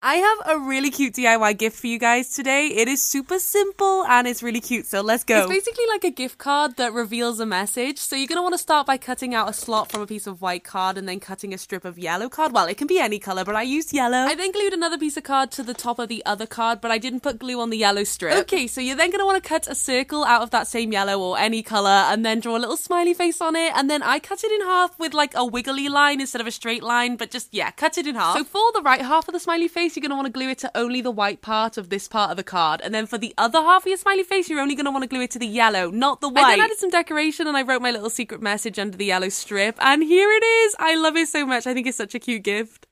I have a really cute DIY gift for you guys today. It is super simple and it's really cute, so let's go. It's basically like a gift card that reveals a message. So you're going to want to start by cutting out a slot from a piece of white card and then cutting a strip of yellow card. Well, it can be any color, but I used yellow. I then glued another piece of card to the top of the other card, but I didn't put glue on the yellow strip. Okay, so you're then going to want to cut a circle out of that same yellow or any color and then draw a little smiley face on it. And then I cut it in half with like a wiggly line instead of a straight line, but just, yeah, cut it in half. So for the right half of the smiley face, you're going to want to glue it to only the white part of this part of the card. And then for the other half of your smiley face, you're only going to want to glue it to the yellow, not the white. I then added some decoration and I wrote my little secret message under the yellow strip. And here it is. I love it so much. I think it's such a cute gift.